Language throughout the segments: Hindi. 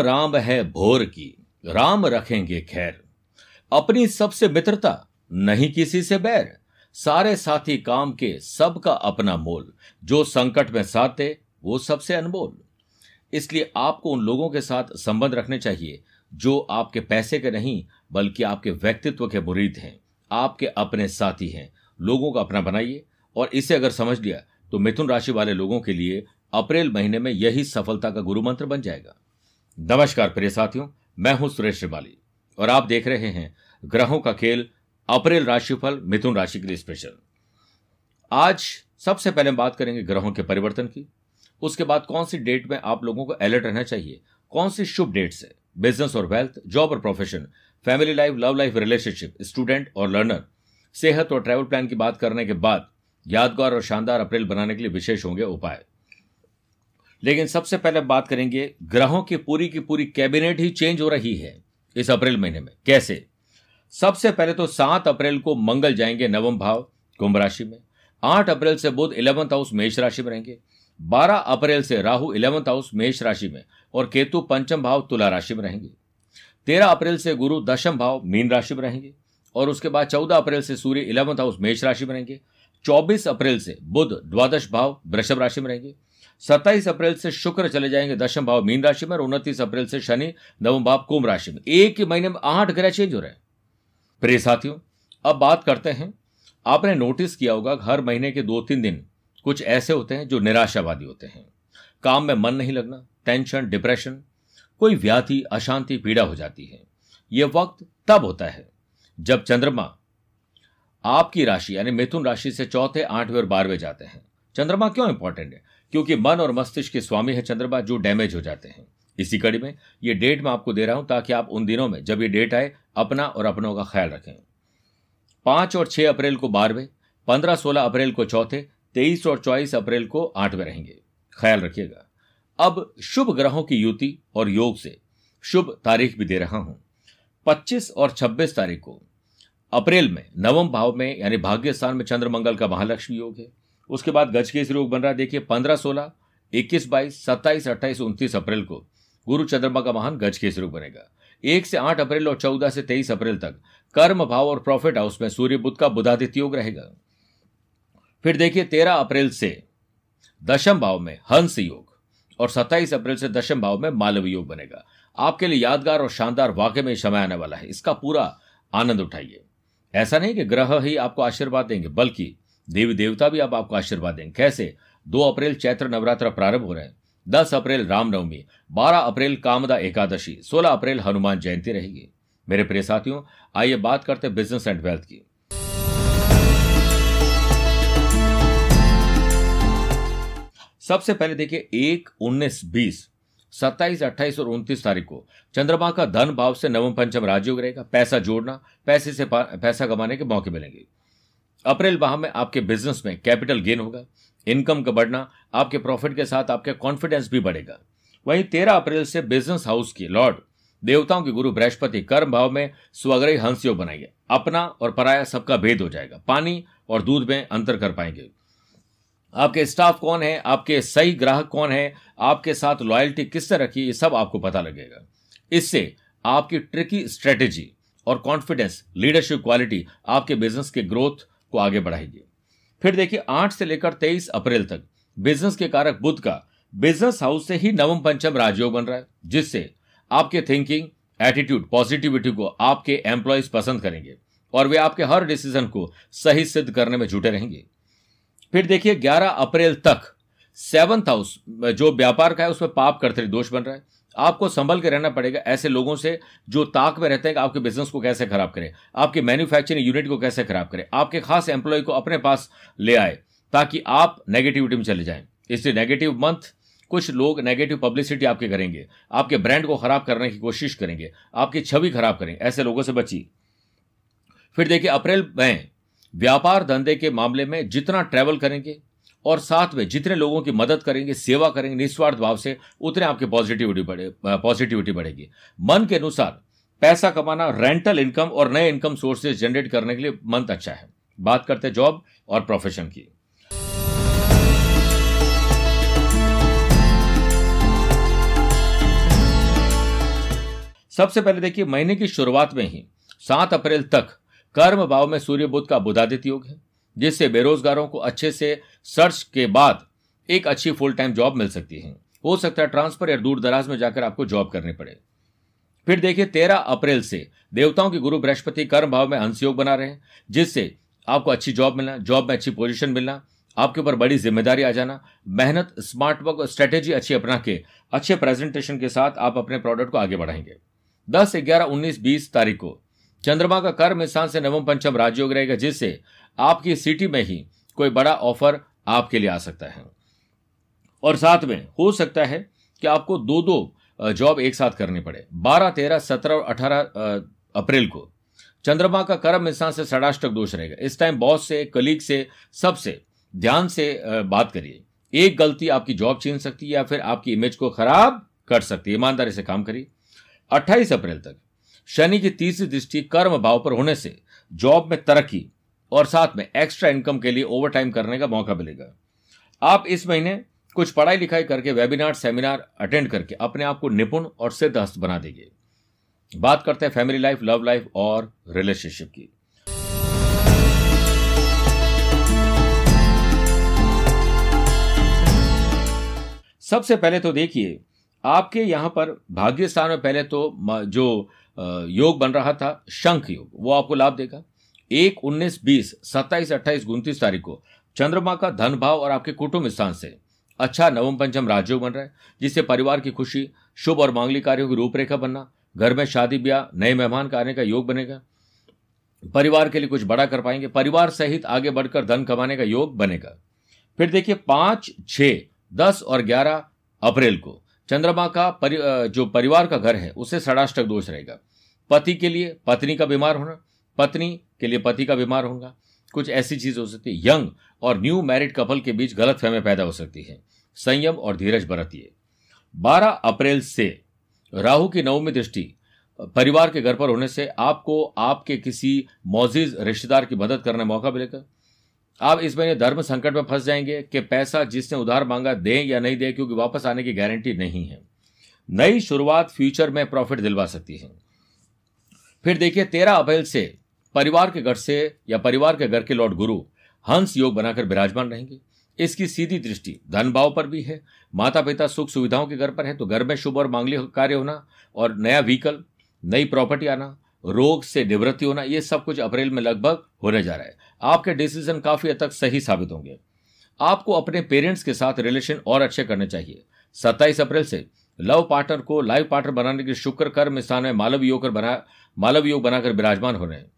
राम राम है भोर की, राम रखेंगे खैर। अपनी सबसे मित्रता, नहीं किसी से बैर। सारे साथी काम के सबका अपना मोल। जो संकट में साथ वो सबसे अनमोल। इसलिए आपको उन लोगों के साथ संबंध रखने चाहिए, जो आपके पैसे के नहीं, बल्कि आपके व्यक्तित्व के मुरीद हैं। आपके अपने साथी हैं। लोगों का अपना बनाइए। और इसे अगर समझ लिया तो मिथुन राशि वाले लोगों के लिए अप्रैल महीने में यही सफलता का गुरु मंत्र बन जाएगा। नमस्कार प्रिय साथियों, मैं हूँ सुरेश श्रिवाली और आप देख रहे हैं ग्रहों का खेल अप्रैल राशिफल मिथुन राशि के लिए स्पेशल आज सबसे पहले बात करेंगे ग्रहों के परिवर्तन की। उसके बाद कौन सी डेट में आप लोगों को अलर्ट रहना चाहिए? कौन सी शुभ डेट्स है? बिज़नेस और वेल्थ जॉब और profession family life love life relationship student और लर्नर सेहत और ट्रैवल प्लान की बात करने के बाद यादगार और शानदार अप्रैल बनाने के लिए विशेष होंगे उपाय। लेकिन सबसे पहले बात करेंगे, ग्रहों की पूरी की पूरी कैबिनेट ही चेंज हो रही है इस अप्रैल महीने में। कैसे? सबसे पहले तो सात अप्रैल को मंगल जाएँगे नवम भाव कुंभ राशि में। आठ अप्रैल से बुध इलेवंथ हाउस मेष राशि में रहेंगे। बारह अप्रैल से राहु इलेवंथ हाउस मेष राशि में और केतु पंचम भाव तुला राशि में रहेंगे। तेरह अप्रैल से गुरु दशम भाव मीन राशि में रहेंगे और उसके बाद चौदह अप्रैल से सूर्य इलेवंथ हाउस मेष राशि में रहेंगे। चौबीस अप्रैल से बुध द्वादश भाव वृषभ राशि में रहेंगे। सत्ताईस अप्रैल से शुक्र चले जाएँगे दशम भाव मीन राशि में और उनतीस अप्रैल से शनि नवम भाव कुंभ राशि में। एक ही महीने में आठ ग्रह चेंज हो रहे हैं। प्रिय साथियों, अब बात करते हैं। आपने नोटिस किया होगा, हर महीने के दो तीन दिन कुछ ऐसे होते हैं जो निराशावादी होते हैं। काम में मन नहीं लगना टेंशन डिप्रेशन कोई व्याधि, अशांति, पीड़ा हो जाती है। यह वक्त तब होता है जब चंद्रमा आपकी राशि, यानी मिथुन राशि से चौथे, आठवें और बारहवें जाते हैं। चंद्रमा क्यों इंपॉर्टेंट है? क्योंकि मन और मस्तिष्क के स्वामी है चंद्रमा, जो डैमेज हो जाते हैं। इसी कड़ी में ये डेट मैं आपको दे रहा हूँ ताकि आप उन दिनों में, जब ये डेट आए, अपना और अपनों का ख्याल रखें। पाँच और छह अप्रैल को बारहवें, पंद्रह सोलह अप्रैल को चौथे, तेईस और चौबीस अप्रैल को आठवें रहेंगे। ख्याल रखिएगा। अब शुभ ग्रहों की युति और योग से शुभ तारीख भी दे रहा हूँ। 25 और 26 तारीख को अप्रैल में, नवम भाव में, यानी भाग्य स्थान में चंद्र मंगल का महालक्ष्मी योग है। उसके बाद गजकेश योग बन रहा है। देखिए, पंद्रह सोलह, इक्कीस बाईस, सत्ताईस, अट्ठाईस, उनतीस अप्रैल को गुरु चंद्रमा का महान गज गजकेश योग बनेगा। एक से आठ अप्रैल और चौदह से तेईस अप्रैल तक कर्म, भाव और प्रॉफिट हाउस में सूर्य बुद्ध का बुधादित्य योग रहेगा। फिर देखिए, तेरह अप्रैल से दशम भाव में हंस योग और सत्ताईस अप्रैल से दशम भाव में मालव योग बनेगा। आपके लिए यादगार और शानदार वाक्य में समय आने वाला है। इसका पूरा आनंद उठाइए। ऐसा नहीं कि ग्रह ही आपको आशीर्वाद देंगे, बल्कि देवी देवता भी आप आपको आशीर्वाद देंगे। कैसे? दो अप्रैल चैत्र नवरात्र प्रारंभ हो रहे हैं। दस अप्रैल रामनवमी, बारह अप्रैल कामदा एकादशी, सोलह अप्रैल हनुमान जयंती रहेगी। मेरे प्रिय साथियों, आइए बात करते बिज़नेस एंड वेल्थ की। सबसे पहले देखिए, एक, उन्नीस, बीस, सत्ताईस, अट्ठाईस और उनतीस तारीख को चंद्रमा का धन भाव से नवम पंचम राजयोग रहेगा। पैसा जोड़ना, पैसे से पैसा कमाने के मौके मिलेंगे। अप्रैल माह में आपके बिज़नेस में कैपिटल गेन होगा इनकम का बढ़ना, आपके प्रॉफिट के साथ आपके कॉन्फिडेंस भी बढ़ेगा। वहीं तेरह अप्रैल से बिज़नेस हाउस की लॉर्ड देवताओं के गुरु बृहस्पति, कर्म भाव में स्वग्रही हंस योग बनाएँगे अपना और पराया सबका भेद हो जाएगा। पानी और दूध में अंतर कर पाएँगे। आपके स्टाफ कौन है? आपके सही ग्राहक कौन है? आपके साथ लॉयल्टी किससे रखी ये सब आपको पता लगेगा। इससे आपकी ट्रिकी स्ट्रेटेजी और कॉन्फिडेंस लीडरशिप क्वालिटी आपके बिज़नेस के ग्रोथ को आगे बढ़ाएगी फिर देखिए, आठ से लेकर तेईस अप्रैल तक बिज़नेस के कारक बुद्ध का बिज़नेस हाउस से ही नवम पंचम राजयोग बन रहा है, जिससे आपके थिंकिंग एटीट्यूड पॉजिटिविटी को आपके एम्प्लॉयज़ पसंद करेंगे और वे आपके हर डिसीज़न को सही सिद्ध करने में जुटे रहेंगे। फिर देखिए 11 अप्रैल तक सेवंथ हाउस जो व्यापार का है, उसमें पाप कर्तरी दोष बन रहा है। आपको संभल के रहना पड़ेगा ऐसे लोगों से जो ताक में रहते हैं कि आपके बिज़नेस को कैसे खराब करें, आपके मैन्युफैक्चरिंग यूनिट को कैसे खराब करें, आपके खास एम्प्लॉय को अपने पास ले आए ताकि आप नेगेटिविटी में चले जाएँ। इसलिए नेगेटिव मंथ कुछ लोग नेगेटिव पब्लिसिटी आपके करेंगे, आपके ब्रांड को खराब करने की कोशिश करेंगे, आपकी छवि खराब करेंगे ऐसे लोगों से बची फिर देखिए, अप्रैल में व्यापार धंधे के मामले में जितना ट्रैवल करेंगे और साथ में जितने लोगों की मदद करेंगे, सेवा करेंगे, निस्वार्थ भाव से, उतने आपकी पॉजिटिविटी बढ़े पॉजिटिविटी बढ़ेगी। मन के अनुसार पैसा कमाना रेंटल इनकम और नए इनकम सोर्सेज जनरेट करने के लिए मंथ अच्छा है। बात करते जॉब और प्रोफेशन की। सबसे पहले देखिए, महीने की शुरुआत में ही सात अप्रैल तक कर्म भाव में सूर्य बुद्ध का बुधादित्य योग है। जिससे बेरोजगारों को अच्छे से सर्च के बाद एक अच्छी फुल टाइम जॉब मिल सकती है। हो सकता है ट्रांसफ़र या दूर दराज में जाकर आपको जॉब करनी पड़े। फिर देखिए, तेरह अप्रैल से देवताओं के गुरु बृहस्पति कर्म भाव में हंस योग बना रहे हैं, जिससे आपको अच्छी जॉब मिलना जॉब में अच्छी पोजीशन मिलना, आपके ऊपर बड़ी ज़िम्मेदारी आ जाना, मेहनत स्मार्ट वर्क और स्ट्रेटेजी अच्छी अपना के, अच्छे प्रेजेंटेशन के साथ आप अपने प्रोडक्ट को आगे बढ़ाएँगे। दस, ग्यारह, उन्नीस, बीस तारीख को चंद्रमा का कर्म स्थान से नवम, पंचम राजयोग रहेगा, जिससे आपकी सिटी में ही कोई बड़ा ऑफ़र आपके लिए आ सकता है। और साथ में हो सकता है कि आपको दो दो जॉब एक साथ करनी पड़े। बारह, तेरह, सत्रह और अठारह अप्रैल को। चंद्रमा का कर्म स्थान से षडाष्टक दोष रहेगा। इस टाइम बॉस से कलीग से सबसे ध्यान से बात करिए। एक गलती आपकी जॉब छीन सकती है या फिर आपकी इमेज को खराब कर सकती है। ईमानदारी से काम करिए। 28 अप्रैल तक, शनि की तीसरी दृष्टि कर्म भाव पर होने से जॉब में तरक्की और साथ में एक्स्ट्रा इनकम के लिए ओवर टाइम करने का मौका मिलेगा। आप इस महीने कुछ पढ़ाई लिखाई करके वेबिनार सेमिनार अटेंड करके अपने आप को निपुण और सिद्ध हस्त बना देंगे। बात करते हैं फैमिली लाइफ लव लाइफ और रिलेशनशिप की। सबसे पहले तो देखिए, आपके यहाँ पर भाग्य स्थान में पहले तो जो योग बन रहा था, शंख योग, वो आपको लाभ देगा। एक उन्नीस बीस सत्ताईस अट्ठाईस उन्तीस तारीख को चंद्रमा का धन भाव और आपके कुटुंब स्थान से। अच्छा नवम पंचम राजयोग बन रहा है जिससे परिवार की खुशी शुभ और मांगलिक कार्यों की रूपरेखा बनना घर में शादी ब्याह नए मेहमान का आने का योग बनेगा। परिवार के लिए कुछ बड़ा कर पाएँगे परिवार सहित आगे बढ़कर धन कमाने का योग बनेगा। फिर देखिए पाँच छ दस और ग्यारह अप्रैल को चंद्रमा का परि, जो परिवार का घर है उसे षडाष्टक दोष रहेगा। पति के लिए पत्नी का बीमार होना पत्नी के लिए पति का बीमार होगा कुछ ऐसी चीज़ हो सकती है। यंग और न्यू मैरिड कपल के बीच गलत फहमें पैदा हो सकती है। संयम और धीरज बरतिए। 12 अप्रैल से राहु की नवमी दृष्टि परिवार के घर पर होने से आपको आपके किसी मोजिज रिश्तेदार की मदद करने का मौका मिलेगा। आप इस महीने धर्म संकट में फंस जाएँगे कि पैसा जिसने उधार मांगा दें या नहीं दें, क्योंकि वापस आने की गारंटी नहीं है। नई शुरुआत फ्यूचर में प्रॉफिट दिलवा सकती है। फिर देखिए, तेरह अप्रैल से परिवार के घर से या परिवार के घर के लॉर्ड गुरु हंस योग बनाकर विराजमान रहेंगे। इसकी सीधी दृष्टि धन भाव पर भी है। माता पिता सुख सुविधाओं के घर पर है तो घर में शुभ और मांगलिक कार्य होना और नया व्हीकल नई प्रॉपर्टी आना, रोग से निवृत्ति होना, ये सब कुछ अप्रैल में लगभग होने जा रहा है। आपके डिसीज़न काफ़ी हद तक सही साबित होंगे। आपको अपने पेरेंट्स के साथ रिलेशन और अच्छे करने चाहिए। सत्ताईस अप्रैल से लव पार्टनर को लाइव पार्टनर बनाने के शुक्र कर्म स्थान में मालव योग बना, मालव योग बनाकर विराजमान हो रहे हैं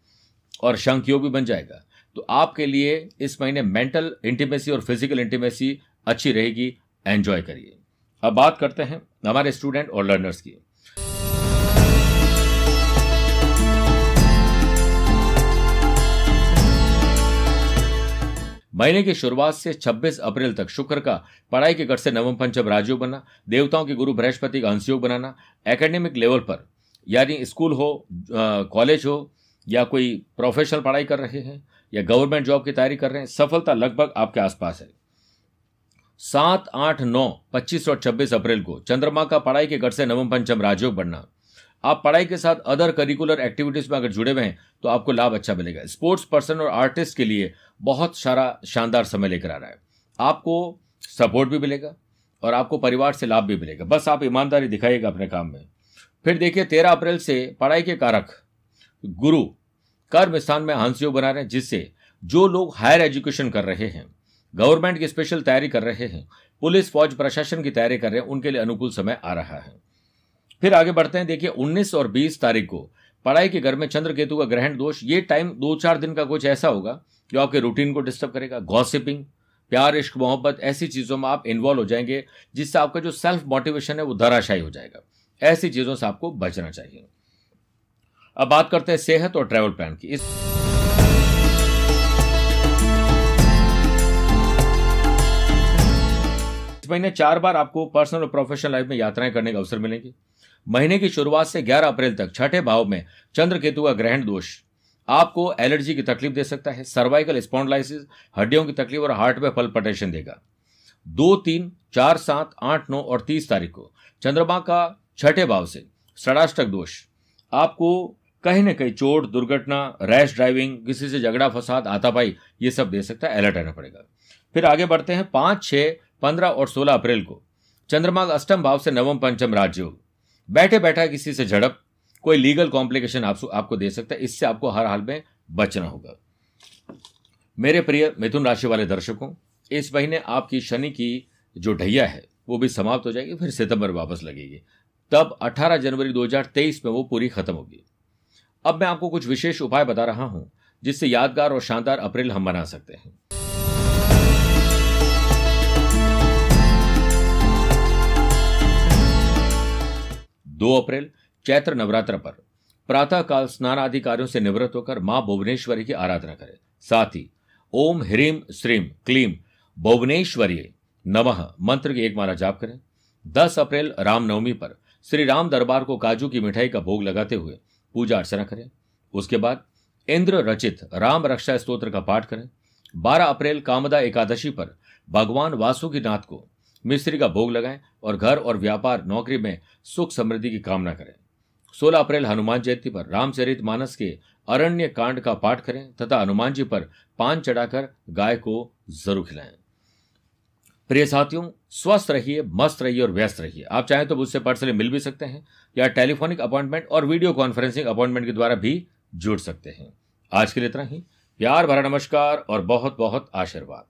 और शंख योग भी बन जाएगा। तो आपके लिए इस महीने मेंटल इंटीमेसी और फ़िज़िकल इंटीमेसी अच्छी रहेगी। एंजॉय करिए। अब बात करते हैं हमारे स्टूडेंट और लर्नर्स की। महीने की शुरुआत से 26 अप्रैल तक शुक्र का पढ़ाई के घर से नवम पंचम राजयोग बनना देवताओं के गुरु बृहस्पति का अंशयोग बनाना एकेडमिक लेवल पर, यानी स्कूल हो कॉलेज हो या कोई प्रोफेशनल पढ़ाई कर रहे हैं, या गवर्नमेंट जॉब की तैयारी कर रहे हैं, सफलता लगभग आपके आसपास है। सात, आठ, नौ, पच्चीस और छब्बीस अप्रैल को चंद्रमा का पढ़ाई के घर से नवम पंचम राजयोग बनना। आप पढ़ाई के साथ अदर करिकुलर एक्टिविटीज़ में अगर जुड़े हुए हैं तो आपको लाभ अच्छा मिलेगा। स्पोर्ट्स पर्सन और आर्टिस्ट के लिए बहुत सारा शानदार समय लेकर आ रहा है। आपको सपोर्ट भी मिलेगा और आपको परिवार से लाभ भी मिलेगा। बस आप ईमानदारी दिखाइएगा अपने काम में। फिर देखिए, तेरह अप्रैल से पढ़ाई के कारक गुरु कर्म स्थान में हंस योग बना रहे हैं, जिससे जो लोग हायर एजुकेशन कर रहे हैं, गवर्नमेंट की स्पेशल तैयारी कर रहे हैं, पुलिस, फौज, प्रशासन की तैयारी कर रहे हैं, उनके लिए अनुकूल समय आ रहा है। फिर आगे बढ़ते हैं, देखिए 19 और 20 तारीख को पढ़ाई के घर में चंद्र केतु का ग्रहण दोष, ये टाइम दो चार दिन का कुछ ऐसा होगा जो आपके रूटीन को डिस्टर्ब करेगा। गॉसिपिंग प्यार, इश्क, मोहब्बत, ऐसी चीज़ों में आप इन्वॉल्व हो जाएँगे, जिससे आपका जो सेल्फ मोटिवेशन है वो धराशायी हो जाएगा। ऐसी चीज़ों से आपको बचना चाहिए। अब बात करते हैं सेहत और ट्रैवल प्लान की। इस महीने चार बार आपको पर्सनल और प्रोफेशनल लाइफ में यात्राएँ करने का अवसर मिलेंगे। महीने की शुरुआत से 11 अप्रैल तक छठे भाव में चंद्र केतु का ग्रहण दोष आपको एलर्जी की तकलीफ़ दे सकता है सर्वाइकल स्पॉन्डलाइसिस हड्डियों की तकलीफ़ और हार्ट में पटेशन देगा। दो, तीन, चार, सात, आठ, नौ और तीस तारीख को चंद्रमा का छठे भाव से षडाष्टक दोष आपको कहीं ना कहीं चोट दुर्घटना रैश ड्राइविंग किसी से झगड़ा फसाद आतापाई ये सब दे सकता है अलर्ट रहना पड़ेगा। फिर आगे बढ़ते हैं पाँच छह पंद्रह और सोलह अप्रैल को चंद्रमा अष्टम भाव से नवम पंचम राजयोग बैठे बैठा किसी से झड़प कोई लीगल कॉम्प्लिकेशन आप, आपको दे सकता है इससे आपको हर हाल में बचना होगा। मेरे प्रिय मिथुन राशि वाले दर्शकों इस महीने आपकी शनि की जो ढैया है वो भी समाप्त हो जाएगी फिर सितंबर वापस लगेगी। तब 18 जनवरी 2023 में वो पूरी खत्म होगी। अब मैं आपको कुछ विशेष उपाय बता रहा हूँ, जिससे यादगार और शानदार अप्रैल हम बना सकते हैं। दो अप्रैल, चैत्र नवरात्र पर। प्रातः काल स्नान आदि कार्यों से निवृत्त होकर माँ भुवनेश्वरी की आराधना करें। साथ ही, ओम ह्रीम श्रीम क्लीम भुवनेश्वरी नमः मंत्र की एक माला जाप करें। 10 अप्रैल, रामनवमी पर। श्री राम दरबार को काजू की मिठाई का भोग लगाते हुए पूजा अर्चना करें। उसके बाद इंद्र रचित राम रक्षा स्तोत्र का पाठ करें। 12 अप्रैल कामदा एकादशी पर भगवान वासुकीनाथ को मिस्त्री का भोग लगाएँ और घर और व्यापार, नौकरी में सुख समृद्धि की कामना करें। 16 अप्रैल हनुमान जयंती पर रामचरित मानस के अरण्य कांड का पाठ करें तथा हनुमान जी पर पान चढ़ाकर गाय को ज़रूर खिलाएँ। प्रिय साथियों, स्वस्थ रहिए, मस्त रहिए और व्यस्त रहिए। आप चाहें तो मुझसे पर्सनली मिल भी सकते हैं, या टेलीफोनिक अपॉइंटमेंट और वीडियो कॉन्फ्रेंसिंग अपॉइंटमेंट के द्वारा भी जुड़ सकते हैं। आज के लिए इतना ही। प्यार भरा नमस्कार और बहुत बहुत आशीर्वाद।